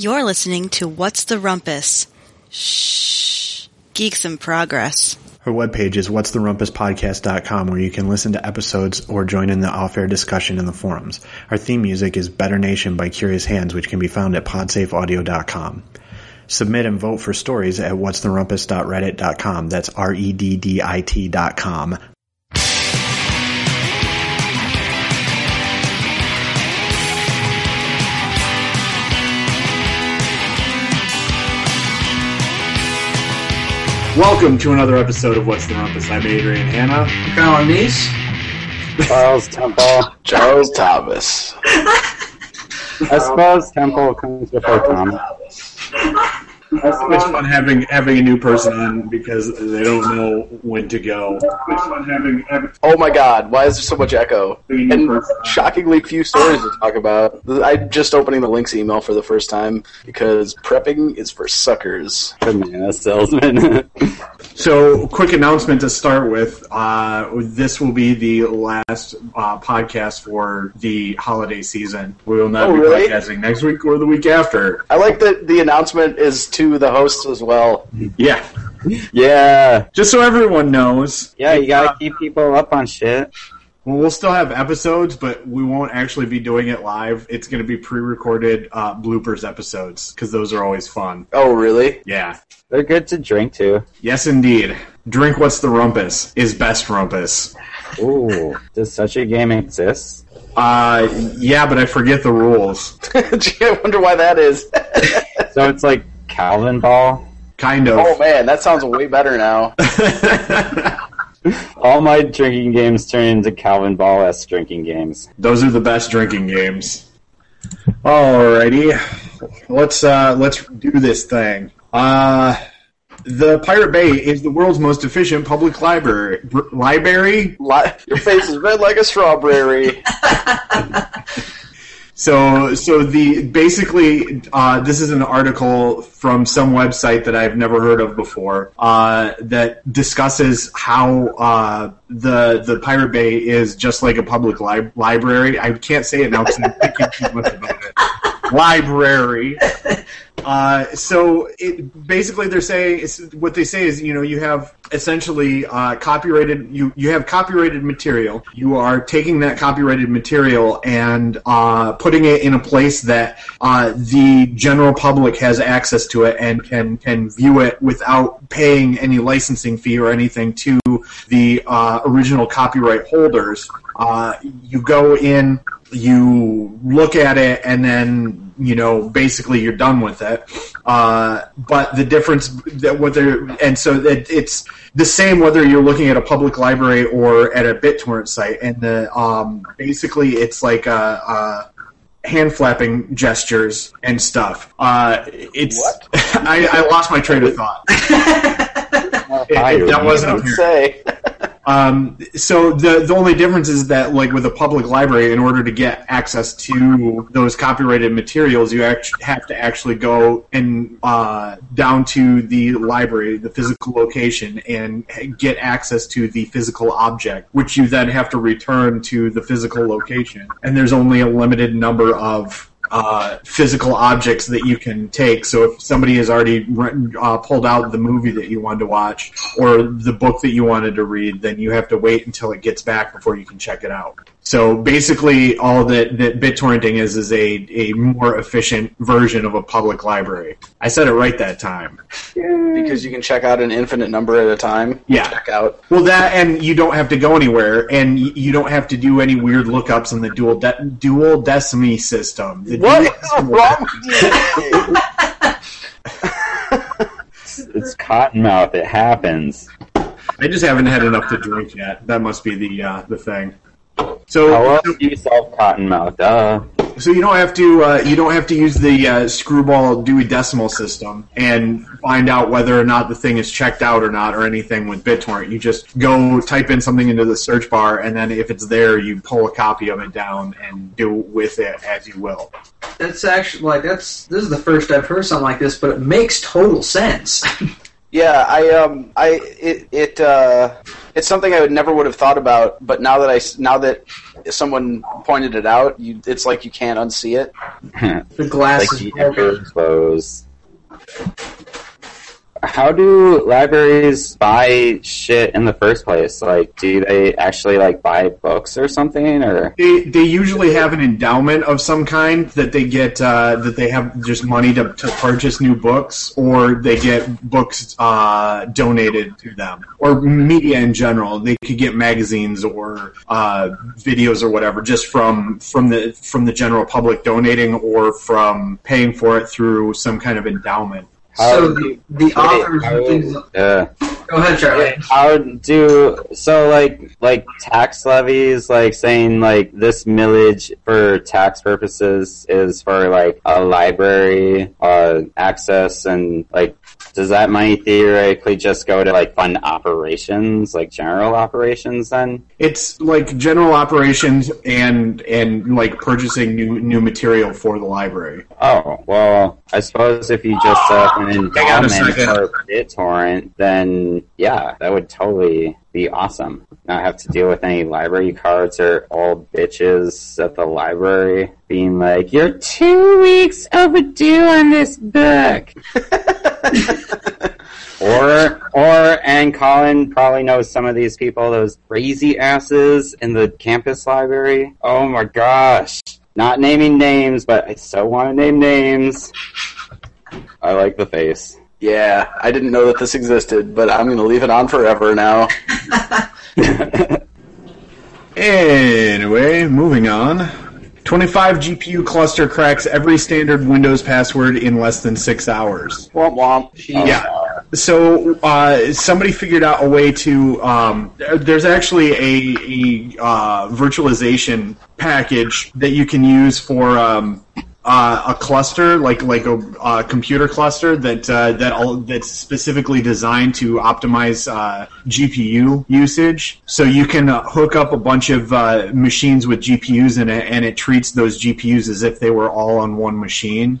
You're listening to What's the Rumpus? Shh. Geeks in Progress. Our webpage is what'stherumpuspodcast.com where you can listen to episodes or join in the off-air discussion in the forums. Our theme music is Better Nation by Curious Hands, which can be found at podsafeaudio.com. Submit and vote for stories at what'stherumpuss.reddit.com. That's R-E-D-D-I-T dot com. Welcome to another episode of What's the Rumpus. I'm Adrian Hanna. Colin Neese. Charles Temple. Charles Thomas. I suppose Temple comes before Tom. It's fun having having a new person on because they don't know when to go. It's fun having, having Oh my god, why is there so much echo? And shockingly few stories to talk about. I'm just opening the links email for the first time because prepping is for suckers. Banana salesman. So, quick announcement to start with. Uh, this will be the last uh, podcast for the holiday season. We will not Oh, be really? podcasting next week or the week after. I like that the announcement is to the hosts as well. Yeah. yeah. Just so everyone knows. Yeah, you gotta keep people up on shit. Well, we'll still have episodes, but we won't actually be doing it live. It's going to be pre-recorded uh, bloopers episodes because those are always fun. Oh, really? Yeah. They're good to drink too. Yes, indeed. Drink what's the rumpus is best rumpus. Ooh, does such a game exist? Uh, yeah, but I forget the rules. I wonder why that is. So it's like Calvin Ball. Kind of. oh man, that sounds way better now. All my drinking games turn into Calvin Ball s drinking games. Those are the best drinking games. Alrighty, let's uh, let's do this thing. Uh, the Pirate Bay is the world's most efficient public library. Br- library. Li- Your face is red like a strawberry. So so the basically uh, this is an article from some website that I've never heard of before uh, that discusses how uh, the the Pirate Bay is just like a public li- library. I can't say it now because I'm thinking too much about it. Library. Uh, so it basically they're saying what they say is you know you have essentially uh, copyrighted you you have copyrighted material. You are taking that copyrighted material and uh, putting it in a place that uh, the general public has access to it and can can view it without paying any licensing fee or anything to the uh, original copyright holders. You go in you look at it and then you know basically you're done with it uh, but the difference that whether and so that it's the same whether you're looking at a public library or at a BitTorrent site and the um, basically it's like a, a hand flapping gestures and stuff uh, it's What? I, I lost my train of thought It- it- that wasn't I apparent. say. Um, so the the only difference is that like with a public library, in order to get access to those copyrighted materials, you act- have to actually go and uh, down to the library, the physical location, and get access to the physical object, which you then have to return to the physical location. And there's only a limited number of uh, physical objects that you can take. So if somebody has already uh, pulled out the movie that you wanted to watch or the book that you wanted to read, then you have to wait until it gets back before you can check it out. So basically, all that, that BitTorrenting is is a, a more efficient version of a public library. I said it right that time. Because you can check out an infinite number at a time. Yeah. Check out. Well, that and you don't have to go anywhere, and you don't have to do any weird lookups in the dual de- dual decimal system. The What dual is wrong with you? It's Cottonmouth. It happens. I just haven't had enough to drink yet. That must be the uh, the thing. So, How else do you solve Cottonmouth? Uh, so you don't have to uh, you don't have to use the uh, screwball Dewey Decimal System and find out whether or not the thing is checked out or not or anything with BitTorrent. You just go type in something into the search bar, and then if it's there, you pull a copy of it down and do with it as you will. That's actually like that's this is the first I've heard something like this, but it makes total sense. Yeah, I um, I it it uh, it's something I would never would have thought about, but now that I now that someone pointed it out, you it's like you can't unsee it. The glass like is broken. clothes. How do libraries buy shit in the first place? Like, do they actually like buy books or something, or They, they usually have an endowment of some kind that they get uh, that they have just money to, to purchase new books, or they get books uh, donated to them, or media in general. They could get magazines or uh, videos or whatever just from from the from the general public donating or from paying for it through some kind of endowment. So the, the authors and things. uh, Go ahead, Charlie. how do so like like tax levies like saying like this millage for tax purposes is for like a library uh access and like does that money theoretically just go to like fund operations like general operations then It's like general operations and and like purchasing new new material for the library. oh well i suppose if you just set up an Hang on a endowment for BitTorrent then yeah that would totally be awesome not have to deal with any library cards or old bitches at the library being like you're two weeks overdue on this book Or, or, and Colin probably knows some of these people, those crazy asses in the campus library. Oh my gosh. Not naming names, but I so want to name names. I like the face. Yeah, I didn't know that this existed, but I'm going to leave it on forever now. Anyway, moving on. 25 GPU cluster cracks every standard Windows password in less than six hours. Womp womp. Yeah. So uh, somebody figured out a way to. Um, there's actually a, a uh, virtualization package that you can use for um, uh, a cluster, like like a computer cluster that uh, that all, that's specifically designed to optimize uh, GPU usage. So you can uh, hook up a bunch of uh, machines with GPUs in it, and it treats those GPUs as if they were all on one machine,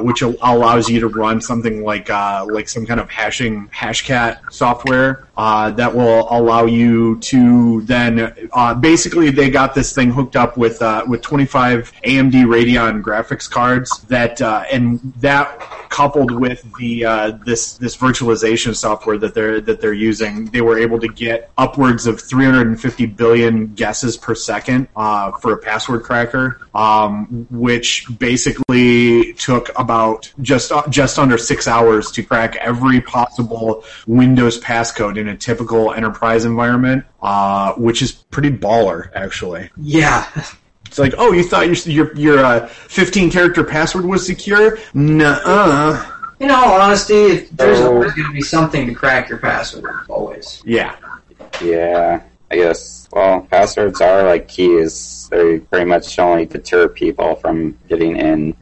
which allows you to run something like like some kind of hashing hashcat software uh, that will allow you to then uh, basically they got this thing hooked up with uh, with 25 AMD Radeon graphics cards that uh, and that coupled with the uh, this this virtualization software that they're that they're using, they were able to get upwards of 350 billion guesses per second uh, for a password cracker, um, which basically took about just uh, just under six hours to crack every possible Windows passcode in a typical enterprise environment, uh, which is pretty baller, actually. Yeah. It's like, oh, you thought your your your uh, 15 character password was secure? Nuh-uh. In all honesty, there's always going to be something to crack your password. Always. Yeah. Yeah, I guess. Well, passwords are like keys. They pretty much only deter people from getting in.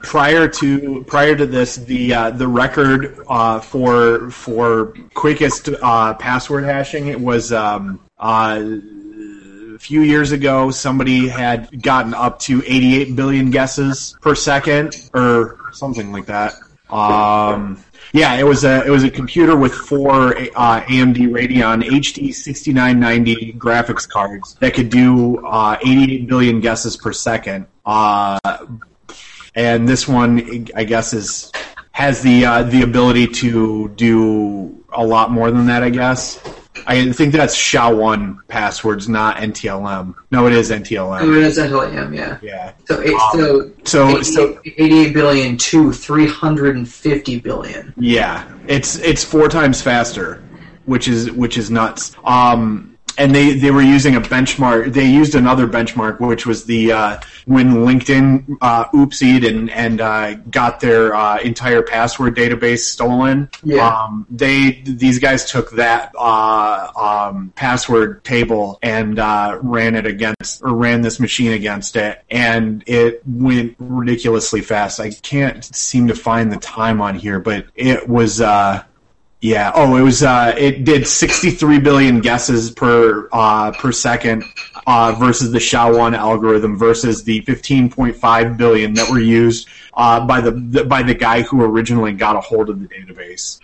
prior to prior to this, the uh, the record uh, for for quickest uh, password hashing it was um, uh, a few years ago. Somebody had gotten up to 88 billion guesses per second, or something like that. Um, yeah, it was a it was a computer with four uh, AMD Radeon HD 6990 graphics cards that could do uh, 88 billion guesses per second. Uh, and this one I guess is has the uh, the ability to do a lot more than that. I guess I think that's SHA-1 passwords, not NTLM. No, it is NTLM. mean, it's NTLM, yeah. Yeah. So, eight, so, So 88, so 88 billion to 350 billion. Yeah, it's it's four times faster, which is which is nuts. Um, and they, they were using a benchmark. They used another benchmark, which was the uh, when LinkedIn uh, oopsied and and uh, got their uh, entire password database stolen. Yeah. Um, they these guys took that uh, um, password table and uh, ran it against or ran this machine against it, and it went ridiculously fast. I can't seem to find the time on here, but it was. Uh, yeah. Oh, it was. Uh, it did 63 billion guesses per uh, per second uh, versus the SHA-1 algorithm versus the 15.5 billion that were used uh, by the, the by the guy who originally got a hold of the database.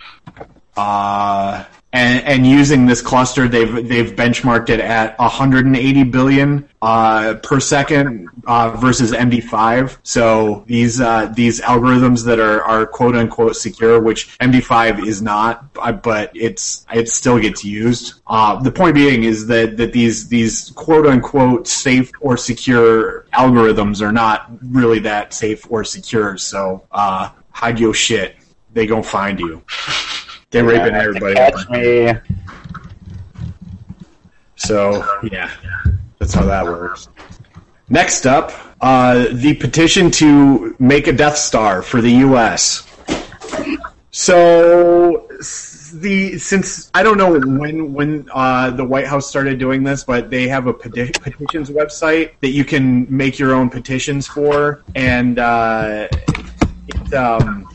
And, and using this cluster, they've they've benchmarked it at 180 billion uh, per second uh, versus MD5. So these uh, these algorithms that are, are quote unquote secure, which MD5 is not, uh, but it's it still gets used. Uh, the point being is that that these these quote unquote safe or secure algorithms are not really that safe or secure. So uh, hide your shit. They gonna find you. They're raping everybody. Catch me. So yeah, that's how that works. Next up, uh, the petition to make a Death Star for the U.S. So the since I don't know when when uh, the White House started doing this, but they have a peti- petitions website that you can make your own petitions for, and uh, it, um,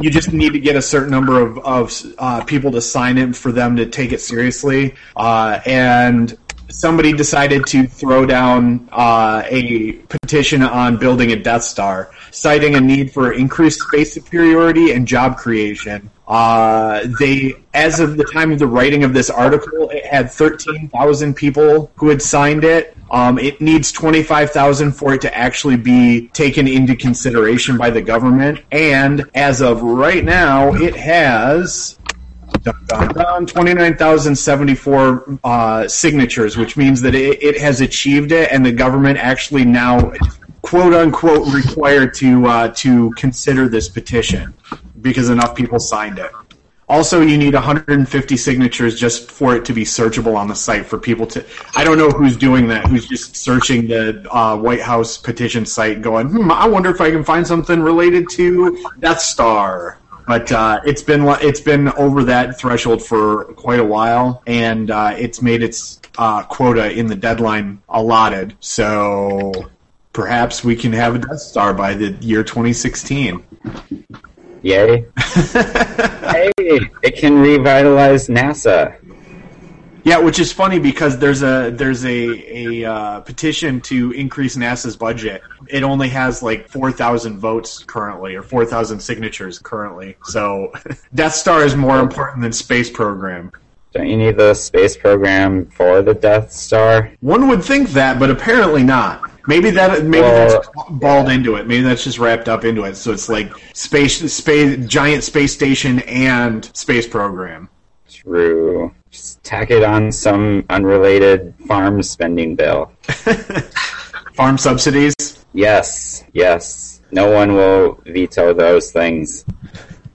you just need to get a certain number of, of uh, people to sign it for them to take it seriously. Uh, and somebody decided to throw down uh, a petition on building a Death Star, citing a need for increased space superiority and job creation. Uh, they, as of the time of the writing of this article, it had 13,000 people who had signed it. Um, it needs 25,000 for it to actually be taken into consideration by the government. And as of right now, it has dun, dun, dun, 29,074 uh, signatures, which means that it, it has achieved it, and the government actually now, quote unquote, required to uh, to consider this petition because enough people signed it. Also, you need 150 signatures just for it to be searchable on the site for people to. I don't know who's doing that. Who's just searching the uh, White House petition site, going, "Hmm, I wonder if I can find something related to Death Star." But uh, it's been it's been over that threshold for quite a while, and uh, it's made its uh, quota in the deadline allotted. So perhaps we can have a Death Star by the year 2016. Yay. hey, it can revitalize NASA. Yeah, which is funny because there's a there's a a uh, petition to increase NASA's budget. It only has like four thousand votes currently, or four thousand signatures currently. So Death Star is more important than space program. Don't you need the space program for the Death Star? One would think that, but apparently not. Maybe that maybe Well, that's balled into it. Maybe that's just wrapped up into it. So it's like space space giant space station and space program. True. Just tack it on some unrelated farm spending bill. Farm subsidies. Yes, yes. No one will veto those things.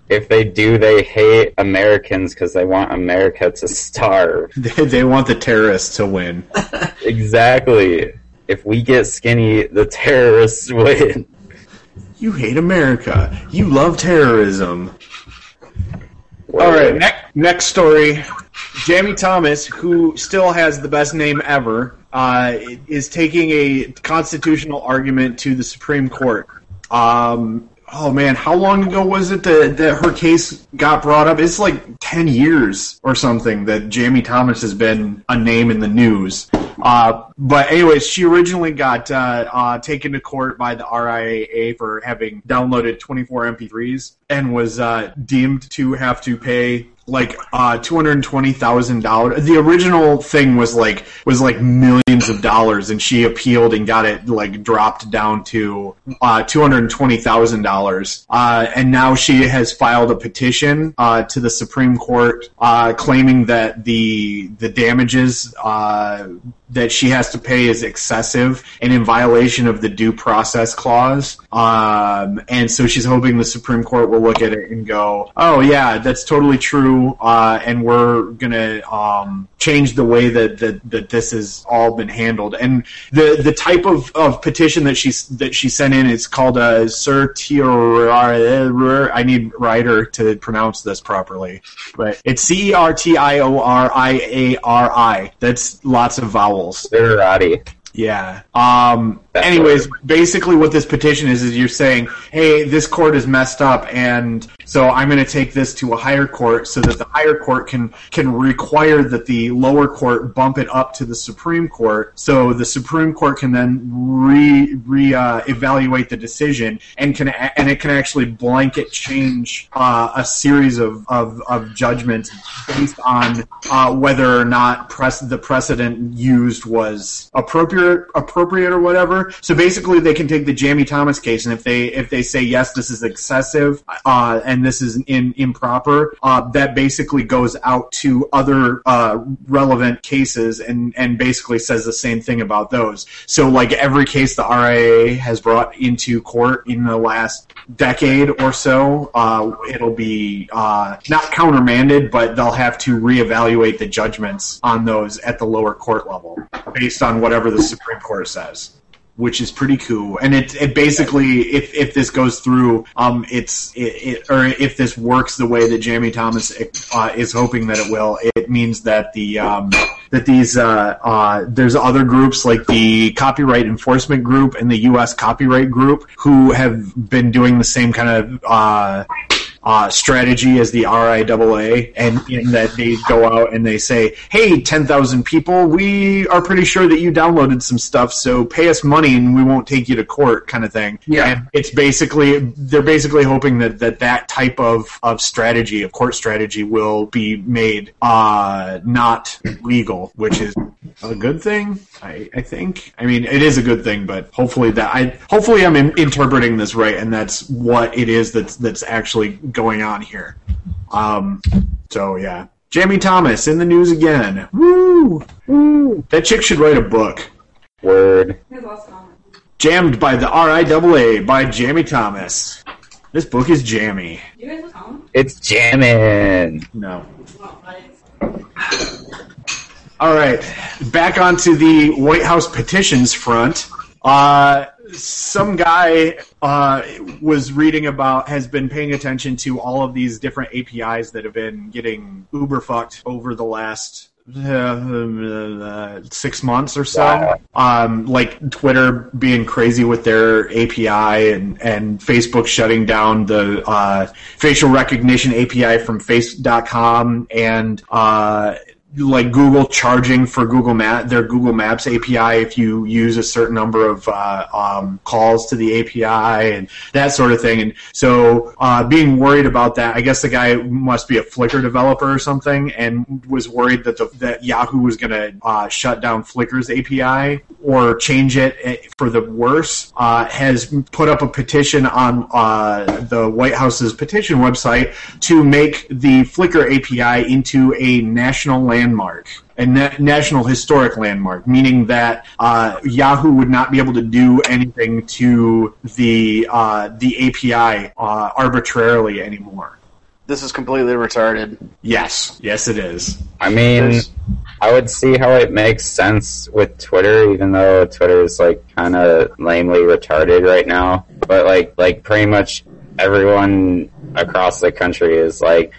If they do, they hate Americans because they want America to starve. They, they want the terrorists to win. Exactly. If we get skinny, the terrorists win. You hate America. You love terrorism. All right, next next story. Jammie Thomas, who still has the best name ever, uh, is taking a constitutional argument to the Supreme Court. Um, oh man, how long ago was it that, that her case got brought up? It's like ten years or something that Jammie Thomas has been a name in the news. Uh, but anyways, she originally got uh, uh, taken to court by the RIAA for having downloaded 24 MP3s and was uh, deemed to have to pay like uh, two hundred twenty thousand dollars. The original thing was like was like millions of dollars, and she appealed and got it like dropped down to uh, two hundred twenty thousand dollars. Uh, and now she has filed a petition uh, to the Supreme Court uh, claiming that the the damages. Uh, that she has to pay is excessive and in violation of the due process clause. Um, and so she's hoping the Supreme Court will look at it and go, "Oh yeah, that's totally true," uh, and we're gonna um, change the way that, that that this has all been handled. And the the type of, of petition that she that she sent in is called a certiorari. I need Ryder to pronounce this properly, but it's C E R T I O R I A R I. That's lots of vowels. Literati. Yeah. Um, That's anyways, basically what this petition is is you're saying, hey, this court is messed up, and so I'm going to take this to a higher court so that the higher court can can require that the lower court bump it up to the Supreme Court, so the Supreme Court can then re re uh, evaluate the decision and can a- and it can actually blanket change uh, a series of, of, of judgments based on uh, whether or not press the precedent used was appropriate appropriate or whatever. So basically, they can take the Jammie Thomas case, and if they if they say yes, this is excessive uh, and this is in, improper, uh, that basically goes out to other uh, relevant cases and and basically says the same thing about those. So like every case the RIA has brought into court in the last decade or so, uh, it'll be uh, not countermanded, but they'll have to reevaluate the judgments on those at the lower court level based on whatever the Supreme Court says. Which is pretty cool, and it, it basically, if, if this goes through, um, it's it, it, or if this works the way that Jammie Thomas uh, is hoping that it will, it means that the um, that these uh, uh, there's other groups like the Copyright Enforcement Group and the U.S. Copyright Group who have been doing the same kind of uh, uh, strategy as the RIAA, and in that they go out and they say, "Hey, ten thousand people, we are pretty sure that you downloaded some stuff, so pay us money and we won't take you to court," kind of thing. Yeah. And it's basically they're basically hoping that that, that type of, of strategy, of court strategy, will be made uh, not legal, which is a good thing. I, I think. I mean, it is a good thing, but hopefully that I hopefully I'm in, interpreting this right, and that's what it is that's that's actually going on here. Um, so yeah, Jammie Thomas in the news again. Woo, woo. That chick should write a book. Word. Jammed by the RIAA by Jammie Thomas. This book is jammy. It's jamming. No. All right, back onto the White House petitions front. Uh, some guy uh, was reading about, has been paying attention to all of these different APIs that have been getting uber fucked over the last uh, six months or so. Um, like Twitter being crazy with their API and, and Facebook shutting down the uh, facial recognition API from face.com and uh, like Google charging for Google Map their Google Maps API if you use a certain number of uh, um, calls to the API and that sort of thing. And so, uh, being worried about that, I guess the guy must be a Flickr developer or something, and was worried that the, that Yahoo was going to uh, shut down Flickr's API or change it eh, for the worse. Uh, has put up a petition on uh, the White House's petition website to make the Flickr API into a national landmark, a na- national historic landmark, meaning that uh, Yahoo would not be able to do anything to the uh, the API uh, arbitrarily anymore. This is completely retarded. Yes, yes, it is. I mean, There's- I would see how it makes sense with Twitter, even though Twitter is like kind of lamely retarded right now. But like, like pretty much everyone across the country is like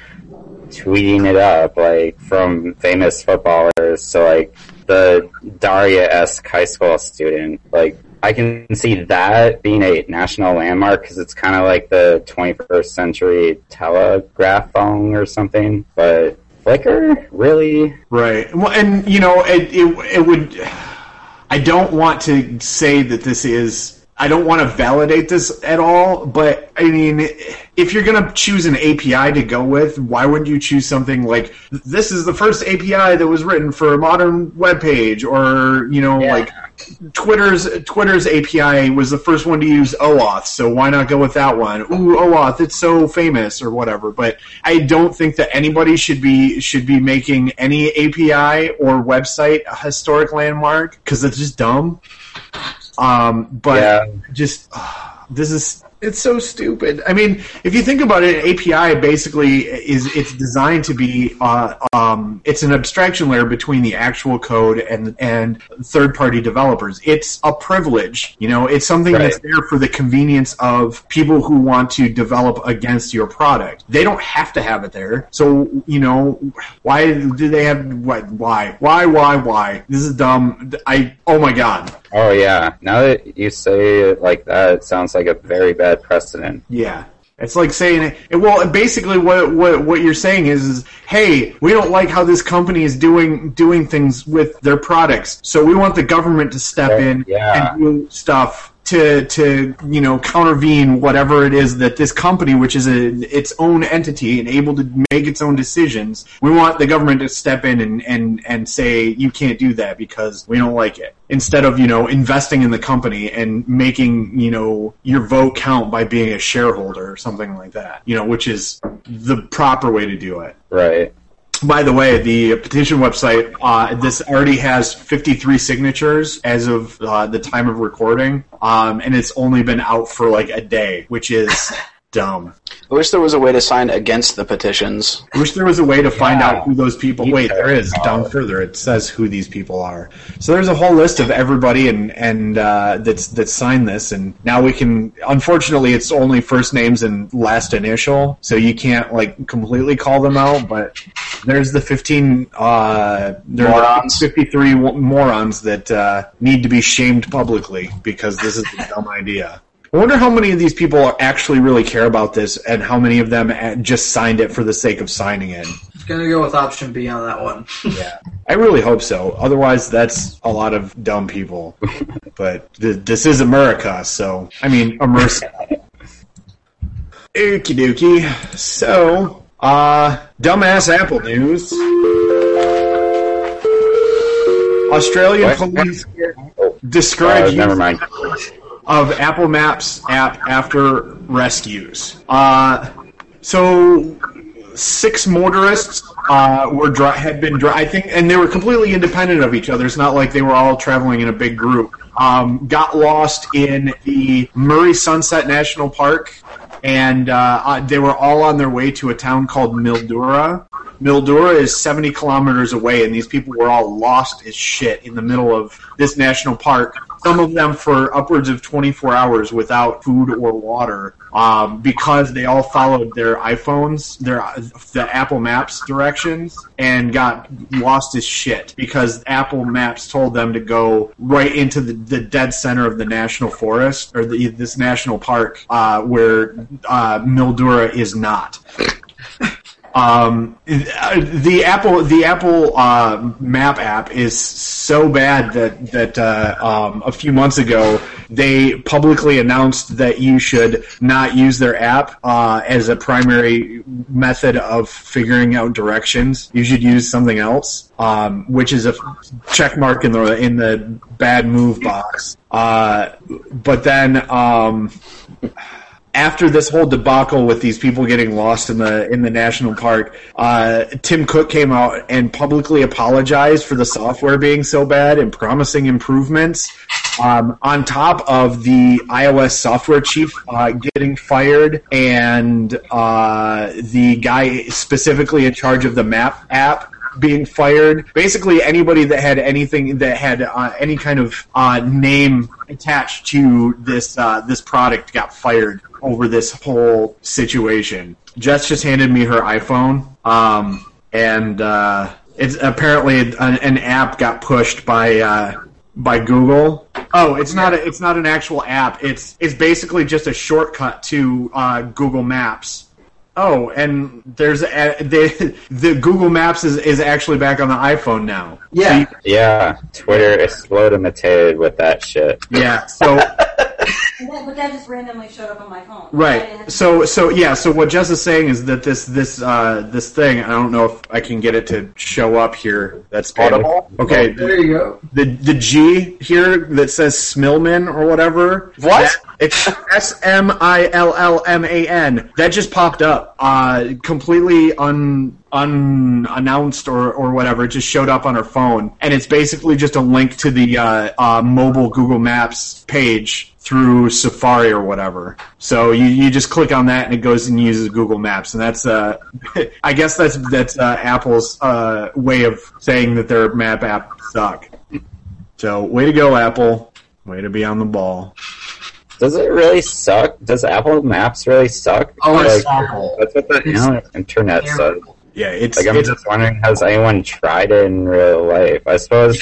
tweeting it up, like from famous footballers to like the Daria esque high school student. Like, I can see that being a national landmark because it's kind of like the 21st century telegraph phone or something. But Flickr, really? Right. Well, and you know, it, it it would. I don't want to say that this is. I don't want to validate this at all, but I mean, if you're going to choose an API to go with, why wouldn't you choose something like this is the first API that was written for a modern web page, or you know, Yeah. like Twitter's Twitter's API was the first one to use OAuth, so why not go with that one? Ooh, OAuth, it's so famous or whatever. But I don't think that anybody should be should be making any API or website a historic landmark because it's just dumb. Um, but Yeah. just this is it's so stupid. I mean, if you think about it, an API basically is it's designed to be uh, um, it's an abstraction layer between the actual code and and third party developers. It's a privilege, you know. It's something Right. that's there for the convenience of people who want to develop against your product. They don't have to have it there. So you know, why do they have what? Why? Why? Why? Why? This is dumb. I oh my god. Oh yeah. Now that you say it like that, it sounds like a very bad precedent. Yeah. It's like saying, it well, basically, what what what you're saying is, is, hey, we don't like how this company is doing doing things with their products, so we want the government to step in yeah. and do stuff to to you know countervene whatever it is that this company, which is a its own entity and able to make its own decisions, we want the government to step in and and and say you can't do that because we don't like it. Instead of you know investing in the company and making you know your vote count by being a shareholder or something like that, you know, which is the proper way to do it. Right. By the way, the petition website, uh, this already has 53 signatures as of uh, the time of recording, um, and it's only been out for like a day, which is dumb. I wish there was a way to sign against the petitions. I wish there was a way to find Yeah. out who those people. Wait, there is down further. It says who these people are. So there's a whole list of everybody and and uh, that's that signed this, and now we can. Unfortunately, it's only first names and last initial, so you can't like completely call them out. But there's the 15 uh, there are Morons. 53 morons that uh, need to be shamed publicly because this is a dumb idea. I wonder how many of these people actually really care about this, and how many of them just signed it for the sake of signing it. Just gonna go with option B on that one. Yeah, I really hope so. Otherwise, that's a lot of dumb people. but th- this is America, so I mean, America. Okie dokie. So, uh, dumbass Apple news. Australian What? police Oh, discourage uh, never mind. Of Apple Maps app after rescues. Uh, so six motorists uh, were dri- had been dri- I think, and they were completely independent of each other. It's not like they were all traveling in a big group. Um, got lost in the Murray Sunset National Park, and uh, uh, they were all on their way to a town called Mildura. Mildura is 70 kilometers away, and these people were all lost as shit in the middle of this national park. Some of them for upwards of 24 hours without food or water um, because they all followed their iPhones, their the Apple Maps directions, and got lost as shit because Apple Maps told them to go right into the, the dead center of the national forest or the, this national park uh, where uh, Mildura is not. Um, the Apple the Apple uh, Map app is so bad that that uh, um, a few months ago they publicly announced that you should not use their app uh, as a primary method of figuring out directions. You should use something else, um, which is a check mark in the in the bad move box. Uh, but then. After this whole debacle with these people getting lost in the in the national park, uh, Tim Cook came out and publicly apologized for the software being so bad and promising improvements. Um, on top of the iOS software chief uh, getting fired and uh, the guy specifically in charge of the Map app being fired. Basically, anybody that had anything that had uh, any kind of uh, name attached to this uh, this product got fired over this whole situation. Jess just handed me her iPhone, um, and uh, it's apparently an, an app got pushed by. Uh, by Google. Oh, it's not a, it's not an actual app. It's it's basically just a shortcut to uh, Google Maps. Oh, and there's a, the the Google Maps is, is actually back on the iPhone now. Yeah. So you- Yeah, Twitter exploded with that shit. yeah. So And but that just randomly showed up on my phone. Right. So so yeah. So what Jess is saying is that this this uh, this thing. I don't know if I can get it to show up here. That's Audible? Okay. There you go. the the G here that says Smillman or whatever. What? that- it's S M I L L M A N. That just popped up, uh, completely un unannounced or or whatever. It just showed up on her phone, and it's basically just a link to the uh, uh, mobile Google Maps page through Safari or whatever. So you, you just click on that and it goes and uses Google Maps, and that's uh, I guess that's that's uh, Apple's uh, way of saying that their map app suck. So, way to go, Apple. Way to be on the ball. Does it really suck? Does Apple Maps really suck? Oh, it's Like, awful. That's what the It's internet says. Yeah, it's, Like, I'm it's just wondering, has anyone tried it in real life? I suppose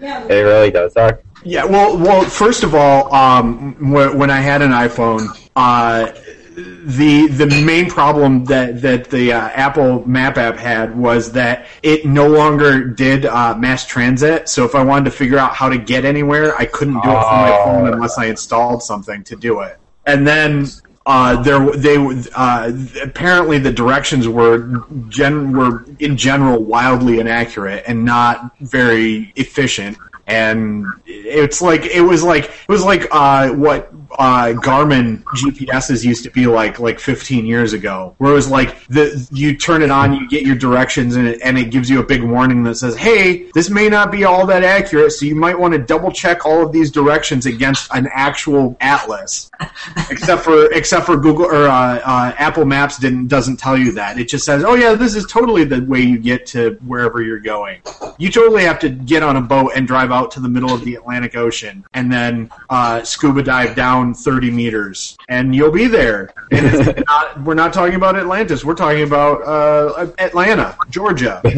yeah, it really does suck. Yeah, well, well. First of all, um, wh- when I had an iPhone, uh, the the main problem that that the uh, Apple Map app had was that it no longer did uh, mass transit. So if I wanted to figure out how to get anywhere, I couldn't do it from my Oh. phone unless I installed something to do it. And then uh, there they uh, apparently the directions were gen were in general wildly inaccurate and not very efficient. And it's like it was like it was like uh, what uh, Garmin GPSs used to be like like 15 years ago, where it was like the you turn it on, you get your directions, and it, and it gives you a big warning that says, "Hey, this may not be all that accurate, so you might want to double check all of these directions against an actual atlas." except for except for Google or uh, uh, Apple Maps didn't doesn't tell you that. It just says, "Oh yeah, this is totally the way you get to wherever you're going." You totally have to get on a boat and drive out to the middle of the Atlantic Ocean and then uh, scuba dive down 30 meters, and you'll be there. And not, we're not talking about Atlantis. We're talking about uh, Atlanta, Georgia.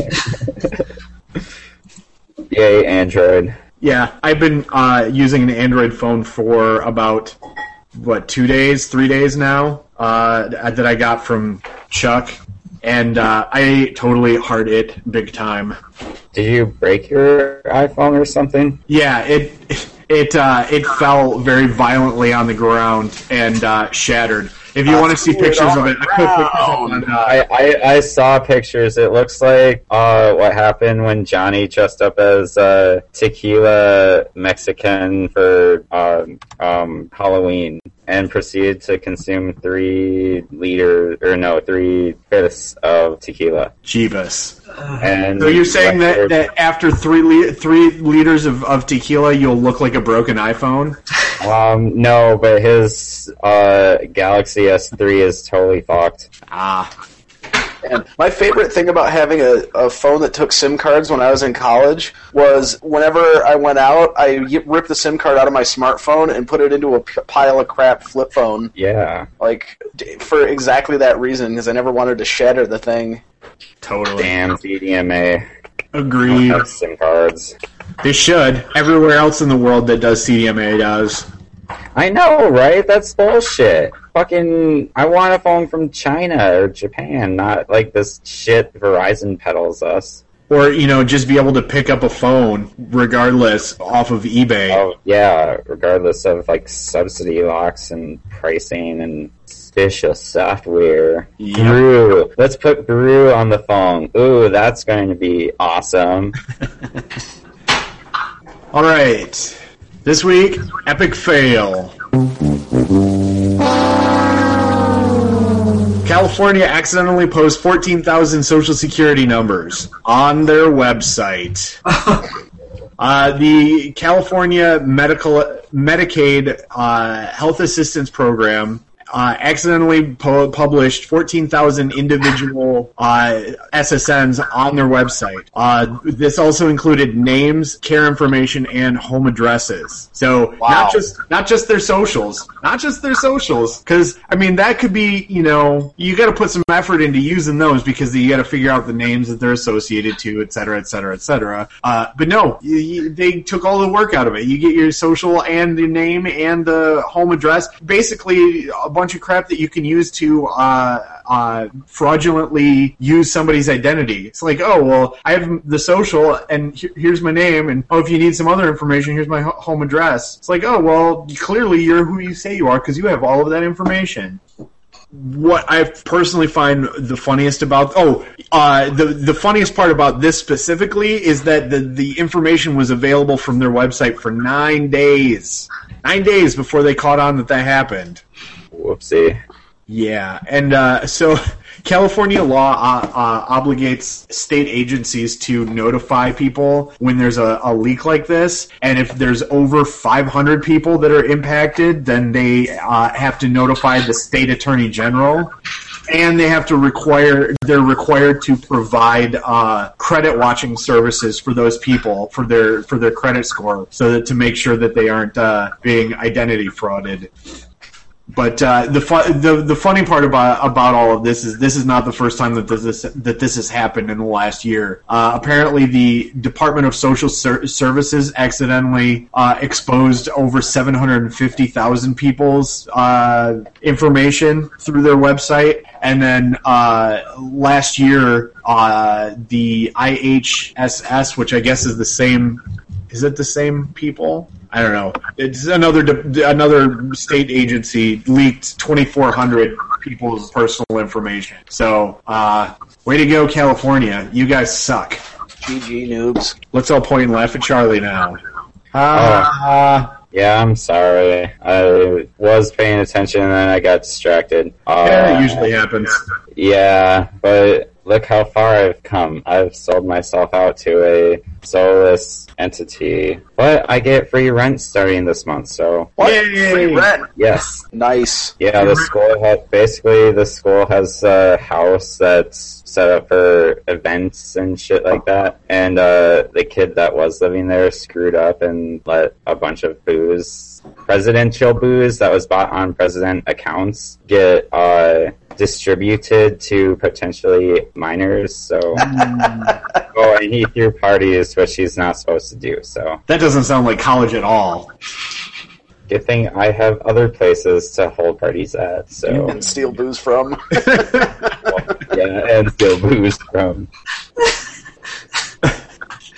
Yay, Android. Yeah, I've been uh, using an Android phone for about what two days, three days now uh, that I got from Chuck, and uh, I totally hard it big time. Did you break your iPhone or something? Yeah, it it uh, it fell very violently on the ground and uh, shattered. If you want to see pictures of it, I put pictures up on, uh, I, I, I saw pictures. It looks like uh, what happened when Johnny dressed up as uh, tequila Mexican for um, um, Halloween and proceeded to consume three liters or no three fifths of tequila. Jeebus. And So you're saying that, that after three li- three liters of, of tequila, you'll look like a broken iPhone? um, no, but his uh, Galaxy S3 is totally fucked. Ah, And my favorite thing about having a, a phone that took SIM cards when I was in college was whenever I went out, I ripped the SIM card out of my smartphone and put it into a p- pile of crap flip phone. Yeah, Like, d- for exactly that reason, because I never wanted to shatter the thing. totally. damn CDMA. Agreed. Have SIM cards. They should. Everywhere else in the world that does CDMA does. I know, right? That's bullshit. Fucking, I want a phone from China or Japan, not like this shit Verizon peddles us. Or, you know, just be able to pick up a phone regardless off of eBay. Oh, yeah, regardless of like subsidy locks and pricing and suspicious software. Yep. Brew. Let's put Brew on the phone. Ooh, that's going to be awesome. All right. This week, epic fail. California accidentally posts 14,000 social security numbers on their website. Uh, the California Medical Medicaid uh, Health Assistance Program uh, accidentally pu- published 14,000 individual uh, SSNs on their website. Uh, this also included names, care information, and home addresses. So not just not just their socials, not just their socials, because I mean that could be you know you got to put some effort into using those because you got to figure out the names that they're associated to, et cetera, et cetera, et cetera. Uh, but no, you, you, they took all the work out of it. You get your social and the name and the home address, basically a bunch of crap that you can use to uh, uh, fraudulently use somebody's identity. It's like, oh well, I have the social and he- here's my name, and oh if you need some other information, here's my ho- home address. It's like, oh well, clearly you're who you say you are because you have all of that information what I personally find the funniest about oh uh, the the funniest part about this specifically is that the the information was available from their website for nine days nine days before they caught on that that happened Whoopsie. yeah and uh, so California law uh, uh, obligates state agencies to notify people when there's a, a leak like this, and if there's over 500 people that are impacted, then they uh, have to notify the state attorney general. And they have to require, they're required to provide uh, credit watching services for those people for their for their credit score, so that to make sure that they aren't uh, being identity frauded. But uh, the, fu- the the funny part about about all of this is this is not the first time that this that this has happened in the last year. Uh, apparently, the Department of Social Ser- Services accidentally uh, exposed over seven hundred and fifty thousand people's uh, information through their website, and then uh, last year uh, the IHSS, which I guess is the same is it the same people? I don't know. It's another another state agency leaked 2,400 people's personal information. So, uh, way to go, California! You guys suck. GG noobs. Let's all point and laugh at Charlie now. Oh. Uh, Yeah, I'm sorry. I was paying attention and then I got distracted. Uh, yeah, it usually happens. Yeah, but look how far I've come. I've sold myself out to a soulless entity. But I get free rent starting this month, so What? Yay. Free rent. yes. Nice. Yeah, the school ha basically the school has a house that's set up for events and shit like that. And uh, the kid that was living there screwed up and let a bunch of booze, presidential booze that was bought on president accounts, get uh, distributed to potentially minors. So, oh, and he threw parties, which he's not supposed to do. So, That doesn't sound like college at all. good thing I have other places to hold parties at. So. And steal booze from. yeah, and steal booze from.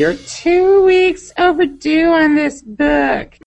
You're two weeks overdue on this book.